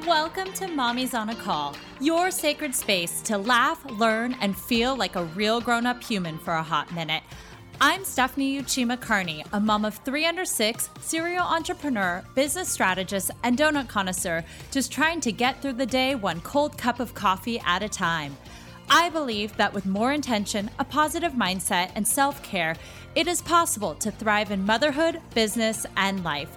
Welcome to Mommy's on a Call, your sacred space to laugh, learn, and feel like a real grown up human for a hot minute. I'm Stephanie Uchima Carney, a mom of three under six, serial entrepreneur, business strategist, and donut connoisseur, just trying to get through the day one cold cup of coffee at a time. I believe that with more intention, a positive mindset, and self care, it is possible to thrive in motherhood, business, and life.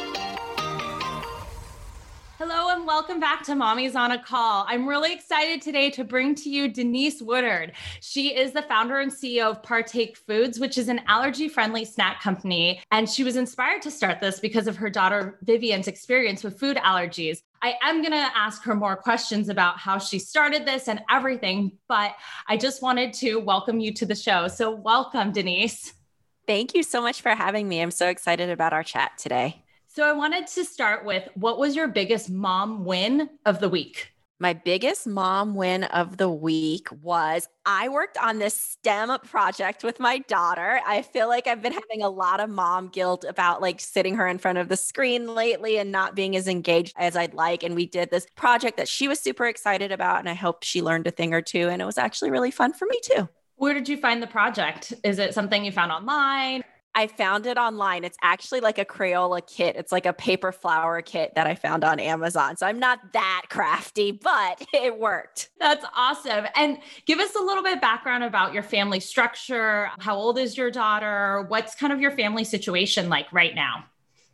Hello and welcome back to Mommy's on a Call. I'm really excited today to bring to you Denise Woodard. She is the founder and CEO of Partake Foods, which is an allergy friendly snack company. And she was inspired to start this because of her daughter Vivian's experience with food allergies. I am going to ask her more questions about how she started this and everything, but I just wanted to welcome you to the show. So, welcome, Denise. Thank you so much for having me. I'm so excited about our chat today. So I wanted to start with what was your biggest mom win of the week? My biggest mom win of the week was I worked on this STEM project with my daughter. I feel like I've been having a lot of mom guilt about like sitting her in front of the screen lately and not being as engaged as I'd like. And we did this project that she was super excited about. And I hope she learned a thing or two. And it was actually really fun for me too. Where did you find the project? Is it something you found online? I found it online. It's actually like a Crayola kit. It's like a paper flower kit that I found on Amazon. So I'm not that crafty, but it worked. That's awesome. And give us a little bit background about your family structure. How old is your daughter? What's kind of your family situation like right now?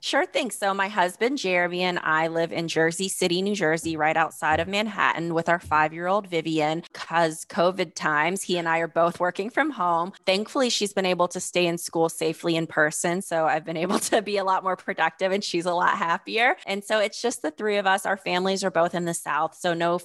Sure thing. So, my husband, Jeremy, and I live in Jersey City, New Jersey, right outside of Manhattan with our five year old Vivian. Because COVID times, he and I are both working from home. Thankfully, she's been able to stay in school safely in person. So, I've been able to be a lot more productive and she's a lot happier. And so, it's just the three of us. Our families are both in the South. So, no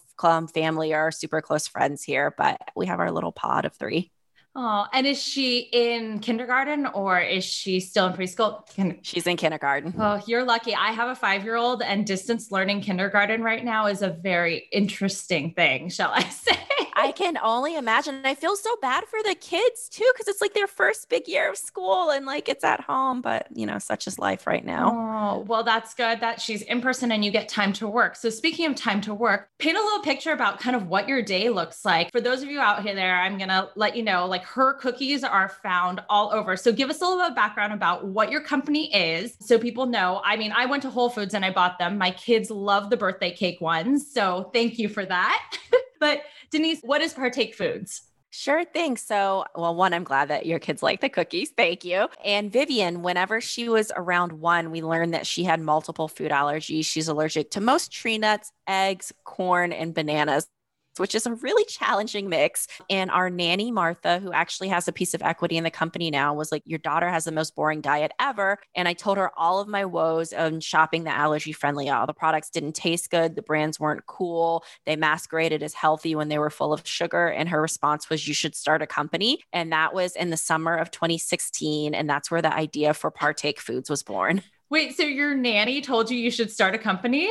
family or super close friends here, but we have our little pod of three. Oh, and is she in kindergarten or is she still in preschool? She's in kindergarten. Oh, you're lucky. I have a five year old, and distance learning kindergarten right now is a very interesting thing, shall I say? I can only imagine. I feel so bad for the kids too, because it's like their first big year of school and like it's at home, but you know, such is life right now. Oh, well, that's good that she's in person and you get time to work. So, speaking of time to work, paint a little picture about kind of what your day looks like. For those of you out here there, I'm going to let you know like, like her cookies are found all over. So give us a little bit of background about what your company is so people know. I mean, I went to Whole Foods and I bought them. My kids love the birthday cake ones. So thank you for that. but Denise, what is Partake Foods? Sure thing. So, well, one, I'm glad that your kids like the cookies. Thank you. And Vivian, whenever she was around one, we learned that she had multiple food allergies. She's allergic to most tree nuts, eggs, corn, and bananas which is a really challenging mix. And our nanny, Martha, who actually has a piece of equity in the company now, was like, Your daughter has the most boring diet ever. And I told her all of my woes on shopping the allergy friendly aisle. The products didn't taste good, the brands weren't cool, they masqueraded as healthy when they were full of sugar. And her response was, You should start a company. And that was in the summer of 2016. And that's where the idea for Partake Foods was born. Wait, so your nanny told you you should start a company?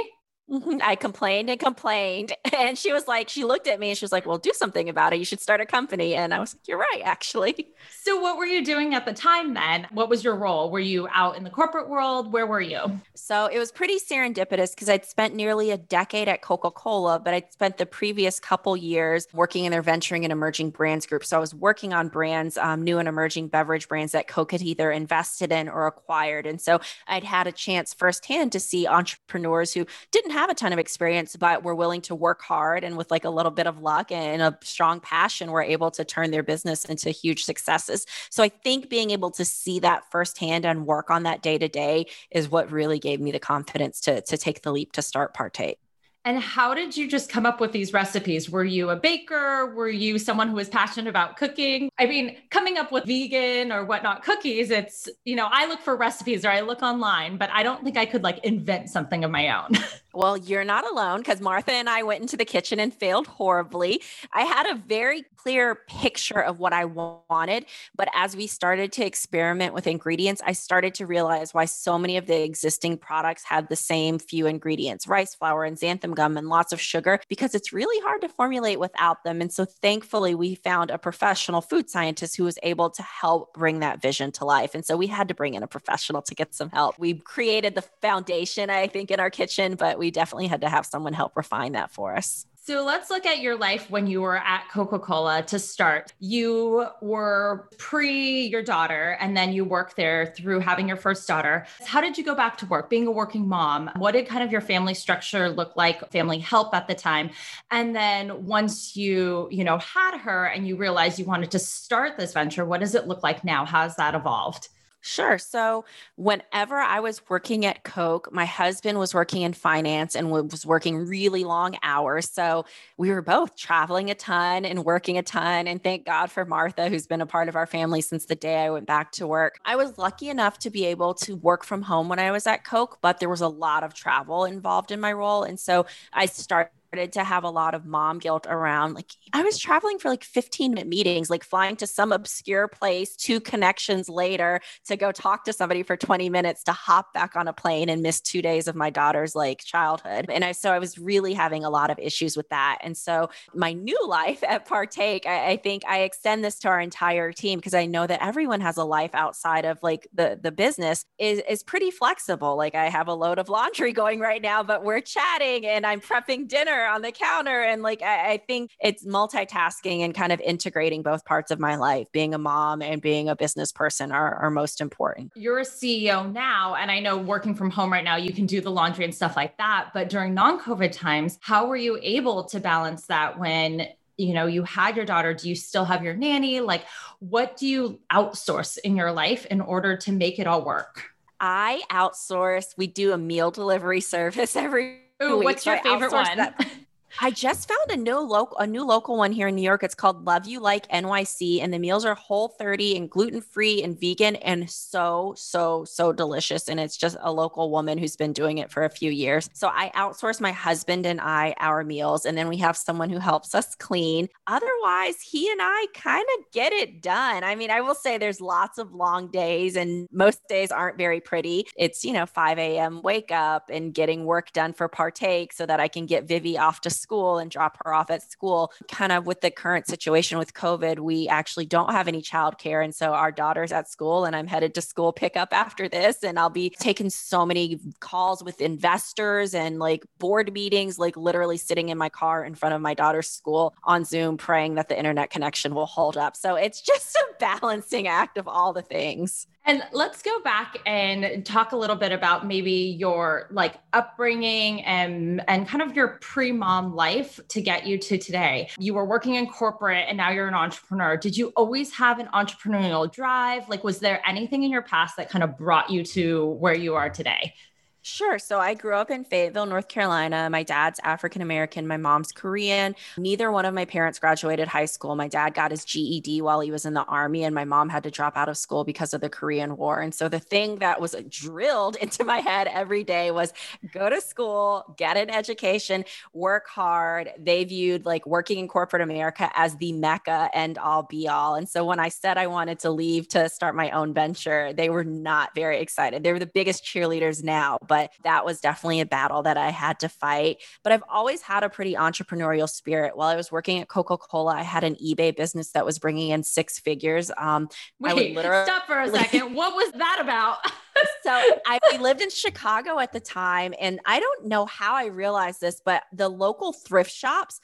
I complained and complained. And she was like, she looked at me and she was like, well, do something about it. You should start a company. And I was like, you're right, actually. So, what were you doing at the time then? What was your role? Were you out in the corporate world? Where were you? So, it was pretty serendipitous because I'd spent nearly a decade at Coca Cola, but I'd spent the previous couple years working in their venturing and emerging brands group. So, I was working on brands, um, new and emerging beverage brands that Coke had either invested in or acquired. And so, I'd had a chance firsthand to see entrepreneurs who didn't have have a ton of experience, but were willing to work hard and with like a little bit of luck and a strong passion, were able to turn their business into huge successes. So I think being able to see that firsthand and work on that day to day is what really gave me the confidence to, to take the leap to start Partake. And how did you just come up with these recipes? Were you a baker? Were you someone who was passionate about cooking? I mean, coming up with vegan or whatnot cookies, it's, you know, I look for recipes or I look online, but I don't think I could like invent something of my own. Well, you're not alone because Martha and I went into the kitchen and failed horribly. I had a very clear picture of what I wanted, but as we started to experiment with ingredients, I started to realize why so many of the existing products had the same few ingredients rice flour and xanthan gum and lots of sugar because it's really hard to formulate without them. And so thankfully, we found a professional food scientist who was able to help bring that vision to life. And so we had to bring in a professional to get some help. We created the foundation, I think, in our kitchen, but we definitely had to have someone help refine that for us. So let's look at your life when you were at Coca Cola to start. You were pre your daughter, and then you worked there through having your first daughter. How did you go back to work, being a working mom? What did kind of your family structure look like, family help at the time? And then once you, you know, had her and you realized you wanted to start this venture, what does it look like now? How has that evolved? Sure. So, whenever I was working at Coke, my husband was working in finance and was working really long hours. So, we were both traveling a ton and working a ton. And thank God for Martha, who's been a part of our family since the day I went back to work. I was lucky enough to be able to work from home when I was at Coke, but there was a lot of travel involved in my role. And so, I started started to have a lot of mom guilt around like I was traveling for like 15 minute meetings, like flying to some obscure place, two connections later to go talk to somebody for 20 minutes to hop back on a plane and miss two days of my daughter's like childhood. And I, so I was really having a lot of issues with that. And so my new life at Partake, I, I think I extend this to our entire team because I know that everyone has a life outside of like the, the business is, is pretty flexible. Like I have a load of laundry going right now, but we're chatting and I'm prepping dinner on the counter. And like, I, I think it's multitasking and kind of integrating both parts of my life. Being a mom and being a business person are, are most important. You're a CEO now. And I know working from home right now, you can do the laundry and stuff like that. But during non COVID times, how were you able to balance that when you know you had your daughter do you still have your nanny like what do you outsource in your life in order to make it all work i outsource we do a meal delivery service every Ooh, what's your favorite one? I just found a new local a new local one here in New York. It's called Love You Like NYC and the meals are whole 30 and gluten-free and vegan and so so so delicious and it's just a local woman who's been doing it for a few years. So I outsource my husband and I our meals and then we have someone who helps us clean. Otherwise, he and I kind of get it done. I mean, I will say there's lots of long days and most days aren't very pretty. It's, you know, 5 a.m. wake up and getting work done for partake so that I can get Vivi off to school and drop her off at school. Kind of with the current situation with COVID, we actually don't have any childcare. And so our daughter's at school and I'm headed to school pickup after this. And I'll be taking so many calls with investors and like board meetings, like literally sitting in my car in front of my daughter's school on Zoom, praying that the internet connection will hold up. So it's just a balancing act of all the things. And let's go back and talk a little bit about maybe your like upbringing and and kind of your pre-mom life to get you to today. You were working in corporate and now you're an entrepreneur. Did you always have an entrepreneurial drive? Like was there anything in your past that kind of brought you to where you are today? Sure. So I grew up in Fayetteville, North Carolina. My dad's African American, my mom's Korean. Neither one of my parents graduated high school. My dad got his GED while he was in the army, and my mom had to drop out of school because of the Korean War. And so the thing that was drilled into my head every day was go to school, get an education, work hard. They viewed like working in corporate America as the mecca and all be all. And so when I said I wanted to leave to start my own venture, they were not very excited. They were the biggest cheerleaders now but that was definitely a battle that I had to fight. But I've always had a pretty entrepreneurial spirit. While I was working at Coca Cola, I had an eBay business that was bringing in six figures. Um, Wait, literally- stop for a second. what was that about? so I we lived in Chicago at the time, and I don't know how I realized this, but the local thrift shops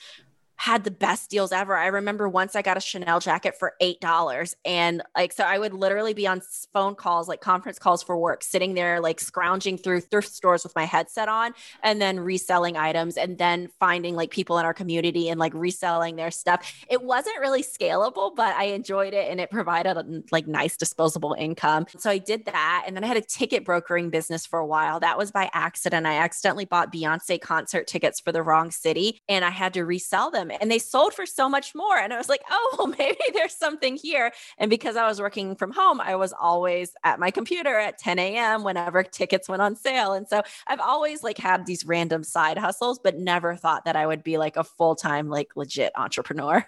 had the best deals ever. I remember once I got a Chanel jacket for $8 and like so I would literally be on phone calls like conference calls for work sitting there like scrounging through thrift stores with my headset on and then reselling items and then finding like people in our community and like reselling their stuff. It wasn't really scalable, but I enjoyed it and it provided a, like nice disposable income. So I did that and then I had a ticket brokering business for a while. That was by accident. I accidentally bought Beyonce concert tickets for the wrong city and I had to resell them and they sold for so much more. And I was like, oh, well, maybe there's something here. And because I was working from home, I was always at my computer at 10 a.m. whenever tickets went on sale. And so I've always like had these random side hustles, but never thought that I would be like a full time, like legit entrepreneur.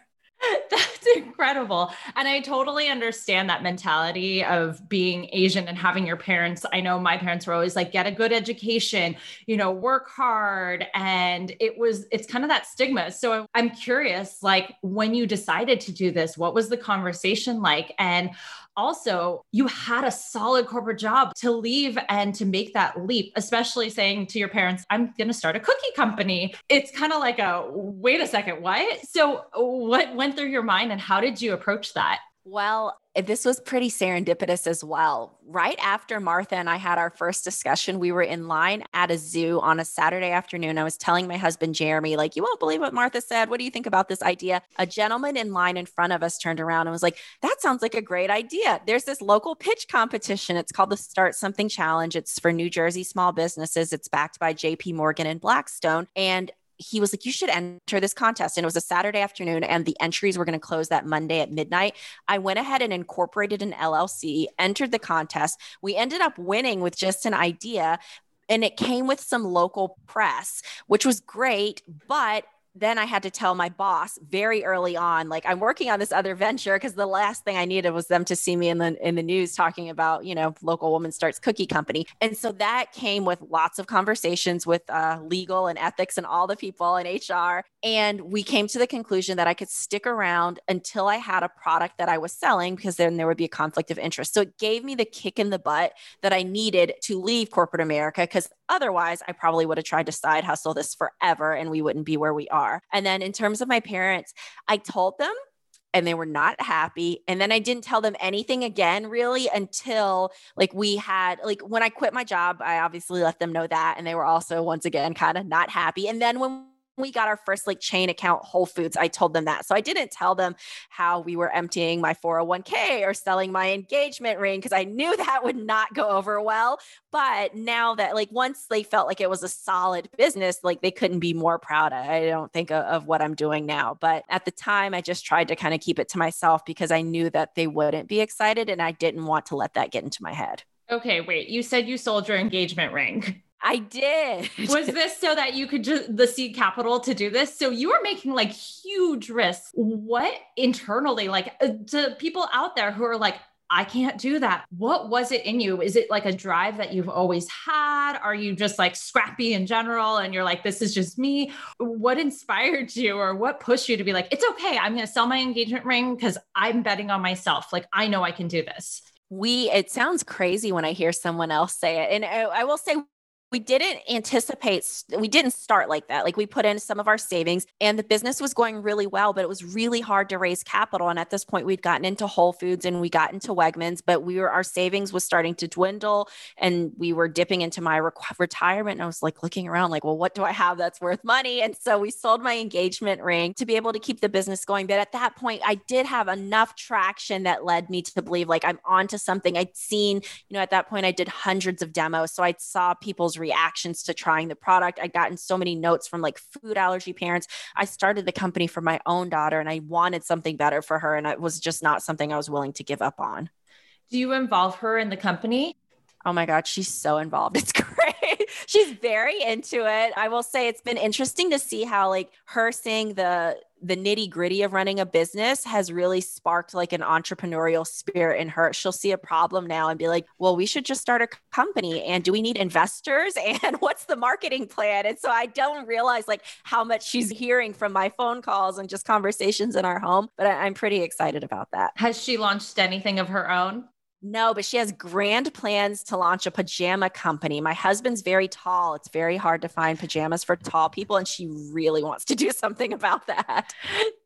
Incredible. And I totally understand that mentality of being Asian and having your parents. I know my parents were always like, get a good education, you know, work hard. And it was, it's kind of that stigma. So I'm curious, like, when you decided to do this, what was the conversation like? And also you had a solid corporate job to leave and to make that leap, especially saying to your parents, I'm going to start a cookie company. It's kind of like a wait a second, what? So, what went through your mind and how did you approach that? Well, this was pretty serendipitous as well. Right after Martha and I had our first discussion, we were in line at a zoo on a Saturday afternoon. I was telling my husband, Jeremy, like, you won't believe what Martha said. What do you think about this idea? A gentleman in line in front of us turned around and was like, that sounds like a great idea. There's this local pitch competition. It's called the Start Something Challenge. It's for New Jersey small businesses. It's backed by JP Morgan and Blackstone. And he was like, You should enter this contest. And it was a Saturday afternoon, and the entries were going to close that Monday at midnight. I went ahead and incorporated an LLC, entered the contest. We ended up winning with just an idea. And it came with some local press, which was great. But then I had to tell my boss very early on, like I'm working on this other venture because the last thing I needed was them to see me in the in the news talking about, you know, local woman starts cookie company. And so that came with lots of conversations with uh, legal and ethics and all the people in HR. And we came to the conclusion that I could stick around until I had a product that I was selling because then there would be a conflict of interest. So it gave me the kick in the butt that I needed to leave corporate America because otherwise I probably would have tried to side hustle this forever and we wouldn't be where we are. And then in terms of my parents, I told them and they were not happy. And then I didn't tell them anything again, really, until like we had, like when I quit my job, I obviously let them know that. And they were also, once again, kind of not happy. And then when we got our first like chain account Whole Foods, I told them that. So I didn't tell them how we were emptying my 401k or selling my engagement ring because I knew that would not go over well. But now that like once they felt like it was a solid business, like they couldn't be more proud. I don't think of, of what I'm doing now. But at the time, I just tried to kind of keep it to myself because I knew that they wouldn't be excited and I didn't want to let that get into my head. Okay, wait. You said you sold your engagement ring. I did. Was this so that you could just the seed capital to do this? So you were making like huge risks. What internally, like uh, to people out there who are like, I can't do that. What was it in you? Is it like a drive that you've always had? Are you just like scrappy in general and you're like, this is just me? What inspired you or what pushed you to be like, it's okay. I'm going to sell my engagement ring because I'm betting on myself. Like, I know I can do this we it sounds crazy when i hear someone else say it and I, I, will say we didn't anticipate we didn't start like that. Like we put in some of our savings and the business was going really well but it was really hard to raise capital. And at this point we'd gotten into whole foods and we got into wegmans but we were our savings was starting to dwindle and we were dipping into my re- retirement. And i was like looking around like well what do i have that's worth money? And so we sold my engagement ring to be able to keep the business going. But at that point i did have enough traction that led me to believe like i'm onto something. I'd seen you know at that point i did hundreds of demos. So i saw people's reactions to trying the product. I'd gotten so many notes from like food allergy parents. I started the company for my own daughter and I wanted something better for her. And it was just not something I was willing to give up on. Do you involve her in the company? Oh my God, she's so involved. It's great. she's very into it. I will say it's been interesting to see how like her seeing the the nitty gritty of running a business has really sparked like an entrepreneurial spirit in her. She'll see a problem now and be like, well, we should just start a company. And do we need investors? And what's the marketing plan? And so I don't realize like how much she's hearing from my phone calls and just conversations in our home. But I, am pretty excited about that. Has she launched anything of her own? No, but she has grand plans to launch a pajama company. My husband's very tall. It's very hard to find pajamas for tall people, and she really wants to do something about that.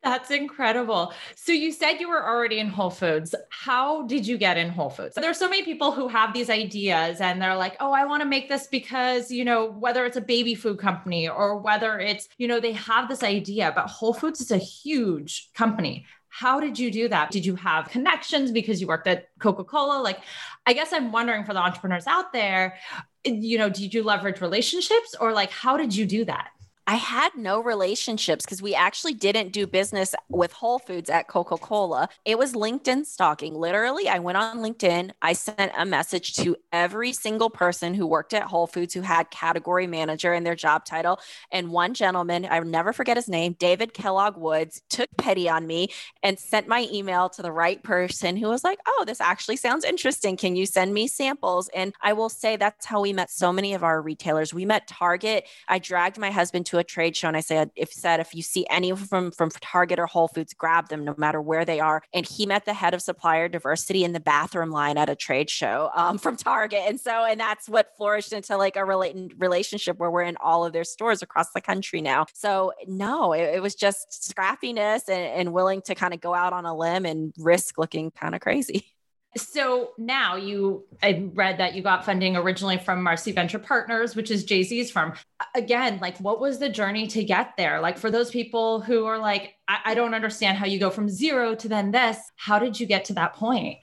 That's incredible. So, you said you were already in Whole Foods. How did you get in Whole Foods? There's so many people who have these ideas and they're like, oh, I want to make this because, you know, whether it's a baby food company or whether it's, you know, they have this idea, but Whole Foods is a huge company how did you do that? Did you have connections because you worked at Coca Cola? Like, I guess I'm wondering for the entrepreneurs out there, you know, did you leverage relationships or like, how did you do that? I had no relationships because we actually didn't do business with Whole Foods at Coca Cola. It was LinkedIn stalking. Literally, I went on LinkedIn. I sent a message to every single person who worked at Whole Foods who had category manager in their job title. And one gentleman, I'll never forget his name, David Kellogg Woods, took pity on me and sent my email to the right person who was like, Oh, this actually sounds interesting. Can you send me samples? And I will say that's how we met so many of our retailers. We met Target. I dragged my husband to a trade show and I said, if said, if you see any from from Target or Whole Foods, grab them no matter where they are. And he met the head of supplier diversity in the bathroom line at a trade show um, from Target. And so, and that's what flourished into like a related relationship where we're in all of their stores across the country now. So no, it, it was just scrappiness and, and willing to kind of go out on a limb and risk looking kind of crazy. So now you, I read that you got funding originally from Marcy Venture Partners, which is Jay Z's firm. Again, like what was the journey to get there? Like for those people who are like, I, I don't understand how you go from zero to then this, how did you get to that point?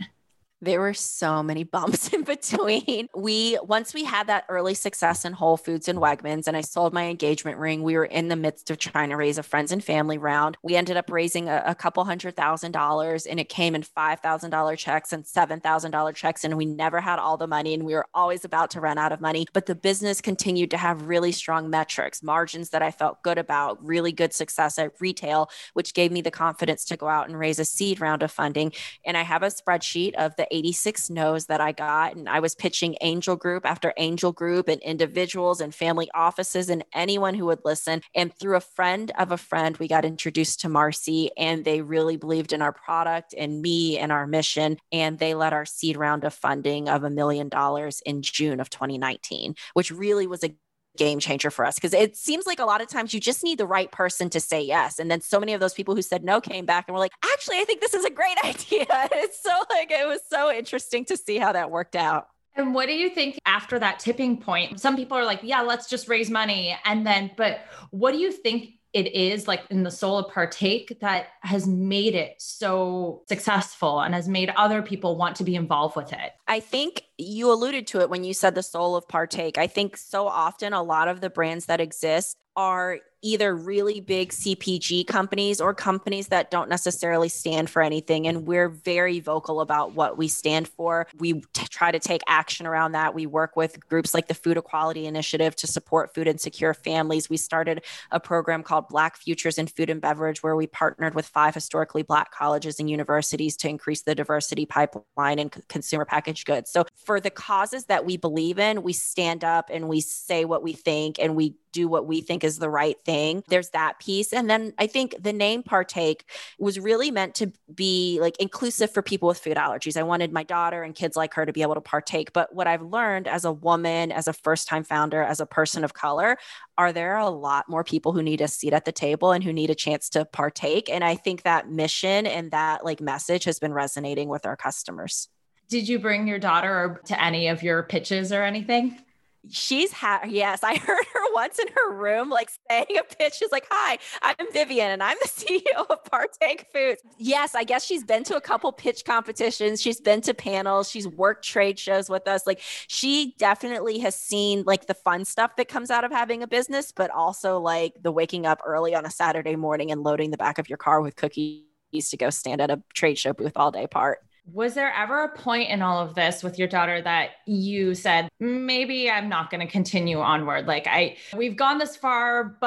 There were so many bumps in between. We once we had that early success in Whole Foods and Wegmans, and I sold my engagement ring. We were in the midst of trying to raise a friends and family round. We ended up raising a, a couple hundred thousand dollars, and it came in five thousand dollar checks and seven thousand dollar checks, and we never had all the money, and we were always about to run out of money. But the business continued to have really strong metrics, margins that I felt good about, really good success at retail, which gave me the confidence to go out and raise a seed round of funding. And I have a spreadsheet of the 86 no's that I got. And I was pitching angel group after angel group and individuals and family offices and anyone who would listen. And through a friend of a friend, we got introduced to Marcy and they really believed in our product and me and our mission. And they led our seed round of funding of a million dollars in June of 2019, which really was a game changer for us because it seems like a lot of times you just need the right person to say yes. And then so many of those people who said no came back and were like, actually, I think this is a great idea. it's so like, it was so interesting to see how that worked out. And what do you think after that tipping point? Some people are like, yeah, let's just raise money. And then, but what do you think it is like in the soul of partake that has made it so successful and has made other people want to be involved with it. I think you alluded to it when you said the soul of partake. I think so often a lot of the brands that exist are either really big CPG companies or companies that don't necessarily stand for anything. And we're very vocal about what we stand for. We t- try to take action around that. We work with groups like the Food Equality Initiative to support food insecure families. We started a program called Black Futures in Food and Beverage, where we partnered with five historically Black colleges and universities to increase the diversity pipeline in c- consumer packaged goods. So, for the causes that we believe in, we stand up and we say what we think and we do what we think is the right thing. There's that piece. And then I think the name Partake was really meant to be like inclusive for people with food allergies. I wanted my daughter and kids like her to be able to partake. But what I've learned as a woman, as a first time founder, as a person of color, are there a lot more people who need a seat at the table and who need a chance to partake. And I think that mission and that like message has been resonating with our customers. Did you bring your daughter to any of your pitches or anything? She's had yes i heard her once in her room like saying a pitch she's like hi i'm vivian and i'm the ceo of partake foods. Yes i guess she's been to a couple pitch competitions she's been to panels she's worked trade shows with us like she definitely has seen like the fun stuff that comes out of having a business but also like the waking up early on a saturday morning and loading the back of your car with cookies to go stand at a trade show booth all day part was there ever a point in all of this with your daughter that you said, maybe I'm not going to continue onward? Like, I, we've gone this far, but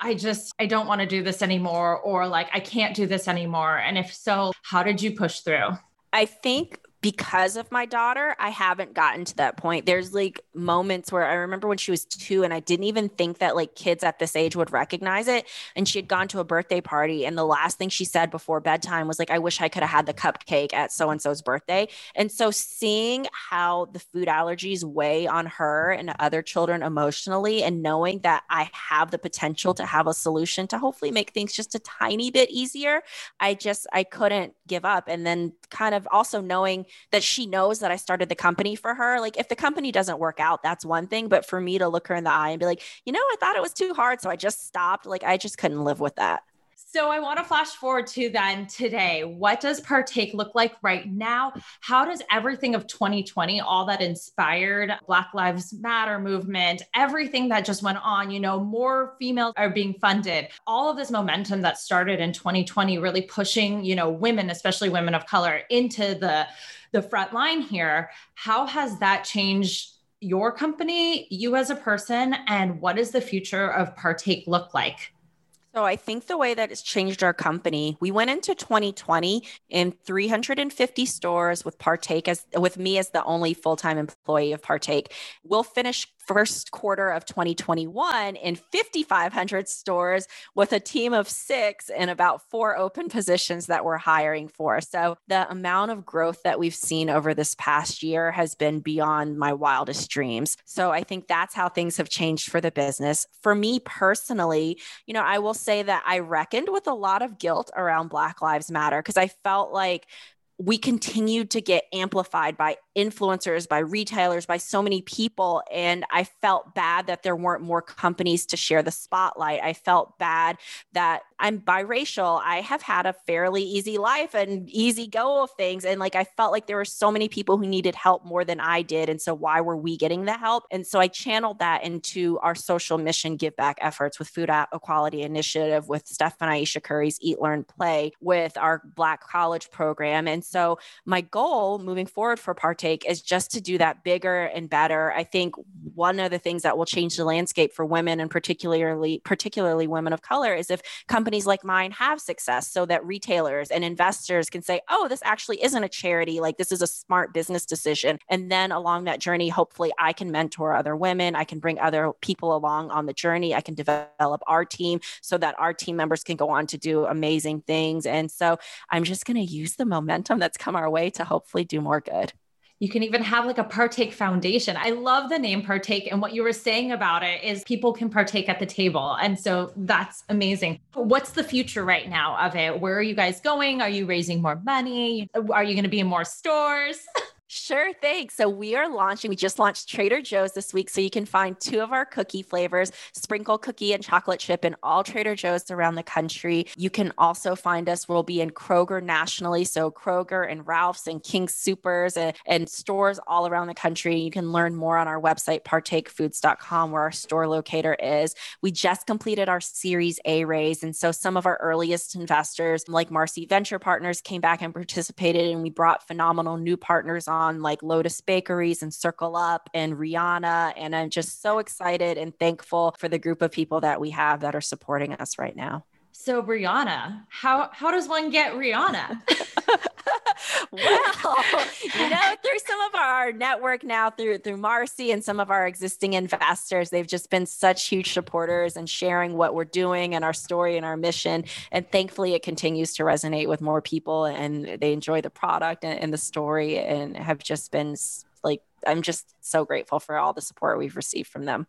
I just, I don't want to do this anymore, or like, I can't do this anymore. And if so, how did you push through? I think because of my daughter, I haven't gotten to that point. There's like moments where I remember when she was two and I didn't even think that like kids at this age would recognize it. And she had gone to a birthday party. And the last thing she said before bedtime was like, I wish I could have had the cupcake at so and so's birthday. And so seeing how the food allergies weigh on her and other children emotionally, and knowing that I have the potential to have a solution to hopefully make things just a tiny bit easier, I just, I couldn't give up. And then kind of also knowing that she knows that I started the company for her. Like if the company doesn't work out, that's one thing. But for me to look her in the eye and be like, you know, I thought it was too hard. So I just stopped. Like I just couldn't live with that. So I want to flash forward to then today. What does Partake look like right now? How does everything of 2020, all that inspired Black Lives Matter movement, everything that just went on, you know, more females are being funded, all of this momentum that started in 2020 really pushing, you know, women, especially women of color into the the front line here. How has that changed your company, you as a person, and what does the future of Partake look like? So I think the way that it's changed our company, we went into 2020 in 350 stores with Partake as with me as the only full-time employee of Partake. We'll finish first quarter of 2021 in 5,500 stores with a team of six and about four open positions that we're hiring for. So the amount of growth that we've seen over this past year has been beyond my wildest dreams. So I think that's how things have changed for the business. For me personally, you know, I will say that I reckoned with a lot of guilt around Black Lives Matter because I felt like we continued to get amplified by influencers, by retailers, by so many people. And I felt bad that there weren't more companies to share the spotlight. I felt bad that I'm biracial. I have had a fairly easy life and easy go of things. And like I felt like there were so many people who needed help more than I did. And so why were we getting the help? And so I channeled that into our social mission give back efforts with Food Equality Initiative, with Steph and Ayesha Curry's Eat, Learn, Play, with our Black College program. And so my goal moving forward for Partake is just to do that bigger and better. I think one of the things that will change the landscape for women and particularly particularly women of color is if companies like mine have success so that retailers and investors can say, "Oh, this actually isn't a charity, like this is a smart business decision." And then along that journey, hopefully I can mentor other women, I can bring other people along on the journey, I can develop our team so that our team members can go on to do amazing things. And so I'm just going to use the momentum that's come our way to hopefully do more good. You can even have like a partake foundation. I love the name partake. And what you were saying about it is people can partake at the table. And so that's amazing. What's the future right now of it? Where are you guys going? Are you raising more money? Are you going to be in more stores? Sure thing. So we are launching, we just launched Trader Joe's this week. So you can find two of our cookie flavors, sprinkle cookie and chocolate chip in all Trader Joe's around the country. You can also find us, we'll be in Kroger nationally. So Kroger and Ralph's and King Supers and, and stores all around the country. You can learn more on our website, partakefoods.com, where our store locator is. We just completed our Series A raise. And so some of our earliest investors, like Marcy Venture Partners, came back and participated, and we brought phenomenal new partners on on like Lotus Bakeries and Circle Up and Rihanna. And I'm just so excited and thankful for the group of people that we have that are supporting us right now. So Rihanna, how how does one get Rihanna? well, you know, through some of our network now, through through Marcy and some of our existing investors, they've just been such huge supporters and sharing what we're doing and our story and our mission. And thankfully, it continues to resonate with more people, and they enjoy the product and, and the story, and have just been like, I'm just so grateful for all the support we've received from them.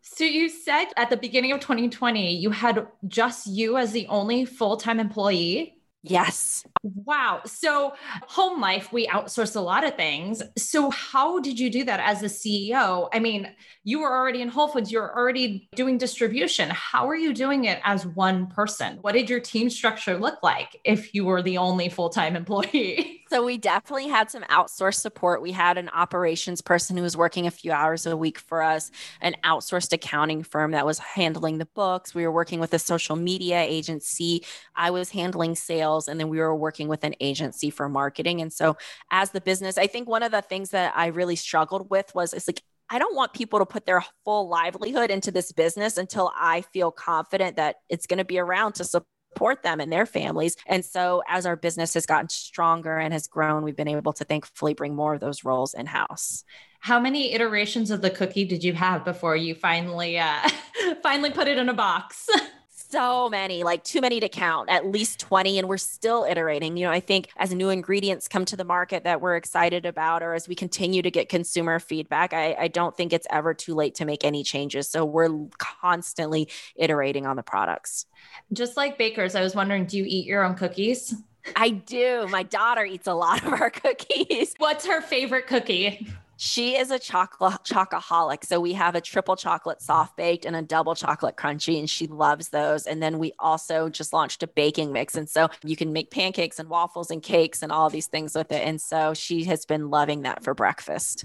So you said at the beginning of 2020, you had just you as the only full-time employee. Yes. Wow. So, home life, we outsource a lot of things. So, how did you do that as a CEO? I mean, you were already in Whole Foods, you're already doing distribution. How are you doing it as one person? What did your team structure look like if you were the only full time employee? So we definitely had some outsourced support. We had an operations person who was working a few hours a week for us, an outsourced accounting firm that was handling the books. We were working with a social media agency. I was handling sales, and then we were working with an agency for marketing. And so, as the business, I think one of the things that I really struggled with was it's like, I don't want people to put their full livelihood into this business until I feel confident that it's going to be around to support support them and their families. And so, as our business has gotten stronger and has grown, we've been able to thankfully bring more of those roles in house. How many iterations of the cookie did you have before you finally uh, finally put it in a box? so many, like too many to count, at least 20. And we're still iterating. You know, I think as new ingredients come to the market that we're excited about, or as we continue to get consumer feedback, I, I don't think it's ever too late to make any changes. So we're constantly iterating on the products. Just like bakers, I was wondering do you eat your own cookies? I do. My daughter eats a lot of our cookies. What's her favorite cookie? She is a chocolate chocoholic. So we have a triple chocolate soft baked and a double chocolate crunchy, and she loves those. And then we also just launched a baking mix. And so you can make pancakes and waffles and cakes and all these things with it. And so she has been loving that for breakfast.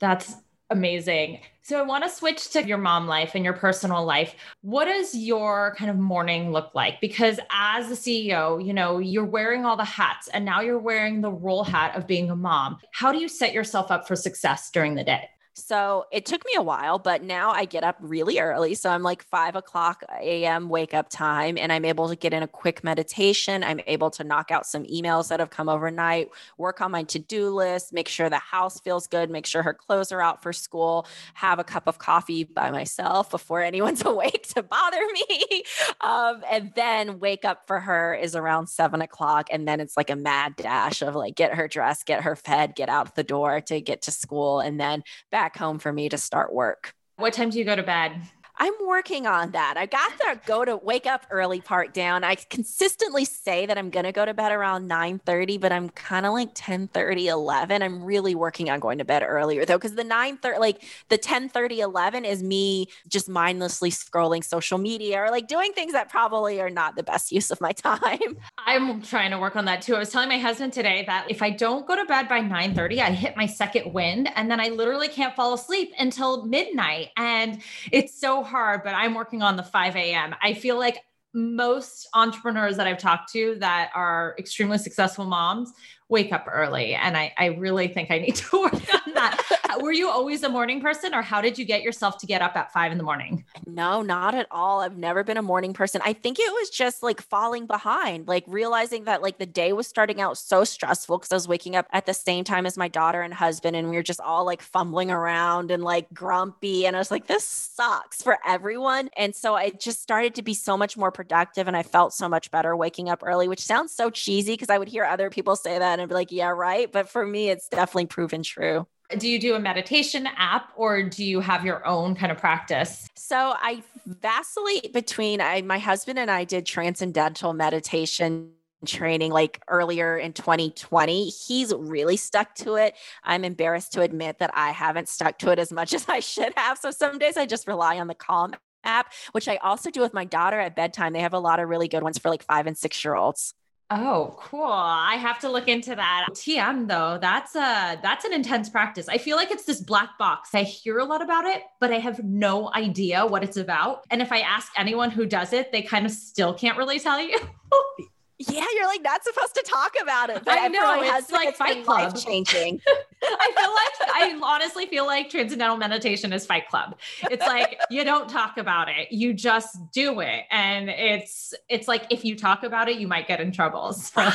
That's amazing. So I want to switch to your mom life and your personal life. What does your kind of morning look like? Because as the CEO, you know, you're wearing all the hats and now you're wearing the role hat of being a mom. How do you set yourself up for success during the day? So it took me a while, but now I get up really early. So I'm like five o'clock a.m. wake up time, and I'm able to get in a quick meditation. I'm able to knock out some emails that have come overnight, work on my to do list, make sure the house feels good, make sure her clothes are out for school, have a cup of coffee by myself before anyone's awake to bother me. Um, and then wake up for her is around seven o'clock. And then it's like a mad dash of like get her dressed, get her fed, get out the door to get to school, and then back back home for me to start work. What time do you go to bed? I'm working on that. I got the go to wake up early part down. I consistently say that I'm going to go to bed around 9 30, but I'm kind of like 10 30, 11. I'm really working on going to bed earlier though, because the 9 30, like the 10 30, 11 is me just mindlessly scrolling social media or like doing things that probably are not the best use of my time. I'm trying to work on that too. I was telling my husband today that if I don't go to bed by 9 30, I hit my second wind and then I literally can't fall asleep until midnight. And it's so hard, but I'm working on the 5 a.m. I feel like most entrepreneurs that I've talked to that are extremely successful moms wake up early. And I, I really think I need to work on that. Were you always a morning person or how did you get yourself to get up at five in the morning? No, not at all. I've never been a morning person. I think it was just like falling behind, like realizing that like the day was starting out so stressful because I was waking up at the same time as my daughter and husband. And we were just all like fumbling around and like grumpy. And I was like, this sucks for everyone. And so I just started to be so much more productive and I felt so much better waking up early, which sounds so cheesy because I would hear other people say that and be like, yeah, right. But for me, it's definitely proven true. Do you do a meditation app or do you have your own kind of practice? So I vacillate between I my husband and I did transcendental meditation training like earlier in 2020. He's really stuck to it. I'm embarrassed to admit that I haven't stuck to it as much as I should have. So some days I just rely on the Calm app, which I also do with my daughter at bedtime. They have a lot of really good ones for like five and six year olds. Oh, cool. I have to look into that. TM though, that's a that's an intense practice. I feel like it's this black box. I hear a lot about it, but I have no idea what it's about. And if I ask anyone who does it, they kind of still can't really tell you. Yeah, you're like not supposed to talk about it. But I know it's like Fight Club changing. I feel like I honestly feel like transcendental meditation is Fight Club. It's like you don't talk about it, you just do it, and it's it's like if you talk about it, you might get in trouble. So,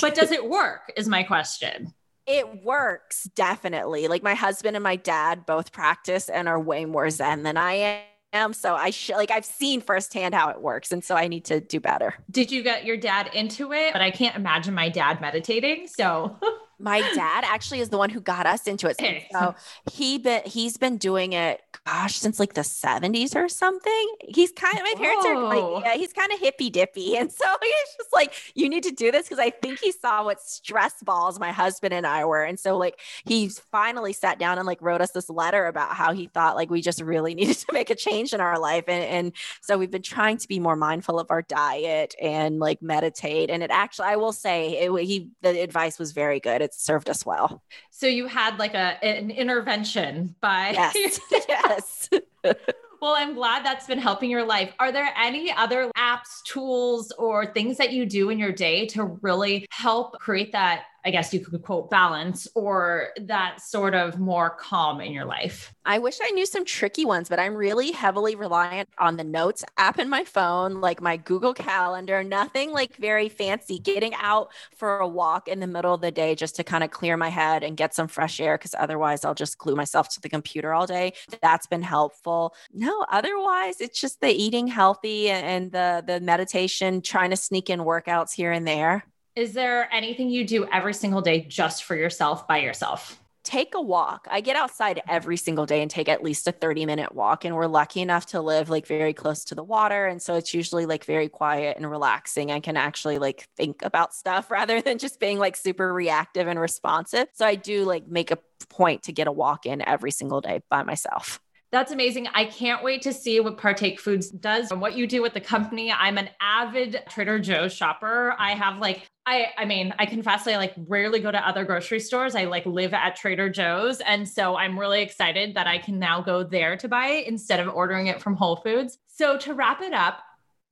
but does it work? Is my question. It works definitely. Like my husband and my dad both practice and are way more zen than I am am. So I sh- like I've seen firsthand how it works, and so I need to do better. Did you get your dad into it? But I can't imagine my dad meditating. So my dad actually is the one who got us into it. So he been he's been doing it, gosh, since like the 70s or something. He's kind of my parents Whoa. are like, yeah, he's kind of hippy dippy. And so he's just like, you need to do this because I think he saw what stress balls my husband and I were. And so like he finally sat down and like wrote us this letter about how he thought like we just really needed to make a change in our life. And, and so we've been trying to be more mindful of our diet and like meditate. And it actually, I will say, it, he the advice was very good it's served us well. So you had like a an intervention by Yes. yes. Well, I'm glad that's been helping your life. Are there any other apps, tools, or things that you do in your day to really help create that I guess you could quote balance or that sort of more calm in your life? I wish I knew some tricky ones, but I'm really heavily reliant on the notes app in my phone, like my Google Calendar, nothing like very fancy. Getting out for a walk in the middle of the day just to kind of clear my head and get some fresh air because otherwise I'll just glue myself to the computer all day. That's been helpful. No, otherwise it's just the eating healthy and the the meditation, trying to sneak in workouts here and there. Is there anything you do every single day just for yourself by yourself? take a walk. I get outside every single day and take at least a 30 minute walk. And we're lucky enough to live like very close to the water. And so it's usually like very quiet and relaxing. I can actually like think about stuff rather than just being like super reactive and responsive. So I do like make a point to get a walk in every single day by myself. That's amazing. I can't wait to see what Partake Foods does and what you do with the company. I'm an avid Trader Joe's shopper. I have like I I mean, I confess I like rarely go to other grocery stores. I like live at Trader Joe's and so I'm really excited that I can now go there to buy it instead of ordering it from Whole Foods. So to wrap it up,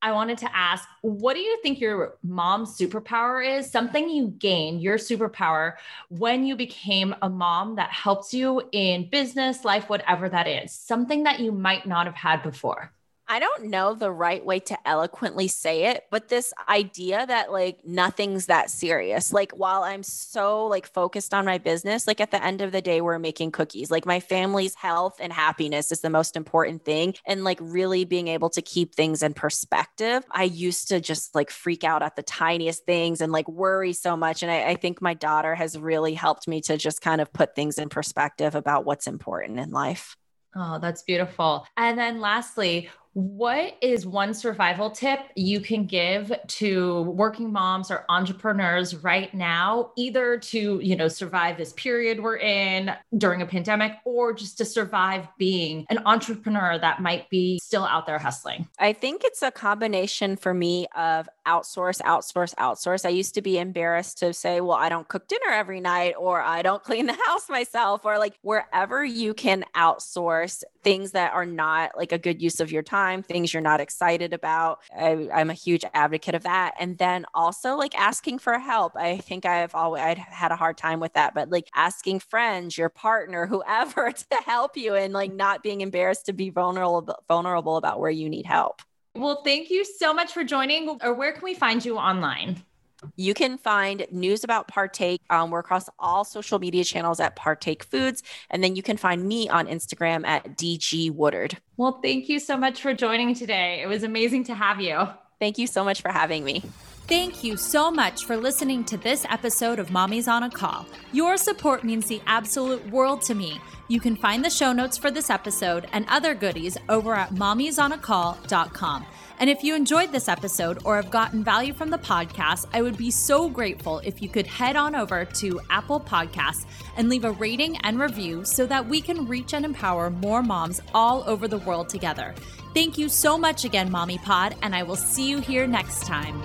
I wanted to ask, what do you think your mom's superpower is? Something you gained, your superpower, when you became a mom that helps you in business, life, whatever that is, something that you might not have had before. I don't know the right way to eloquently say it, but this idea that like nothing's that serious. Like while I'm so like focused on my business, like at the end of the day we're making cookies. Like my family's health and happiness is the most important thing and like really being able to keep things in perspective. I used to just like freak out at the tiniest things and like worry so much and I, I think my daughter has really helped me to just kind of put things in perspective about what's important in life. Oh, that's beautiful. And then lastly, what is one survival tip you can give to working moms or entrepreneurs right now, either to, you know, survive this period we're in during a pandemic or just to survive being an entrepreneur that might be still out there hustling? I think it's a combination for me of outsource, outsource, outsource. I used to be embarrassed to say, well, I don't cook dinner every night or I don't clean the house myself or like wherever you can outsource things that are not like a good use of your time time, things you're not excited about. I, am a huge advocate of that. And then also like asking for help. I think I've always I'd had a hard time with that, but like asking friends, your partner, whoever to help you and like not being embarrassed to be vulnerable vulnerable about where you need help. Well, thank you so much for joining. Or where can we find you online? You can find news about Partake. Um, we're across all social media channels at Partake Foods. And then you can find me on Instagram at DG Woodard. Well, thank you so much for joining today. It was amazing to have you. Thank you so much for having me. Thank you so much for listening to this episode of Mommy's on a Call. Your support means the absolute world to me. You can find the show notes for this episode and other goodies over at mommysonacall.com. And if you enjoyed this episode or have gotten value from the podcast, I would be so grateful if you could head on over to Apple Podcasts and leave a rating and review so that we can reach and empower more moms all over the world together. Thank you so much again, Mommy Pod, and I will see you here next time.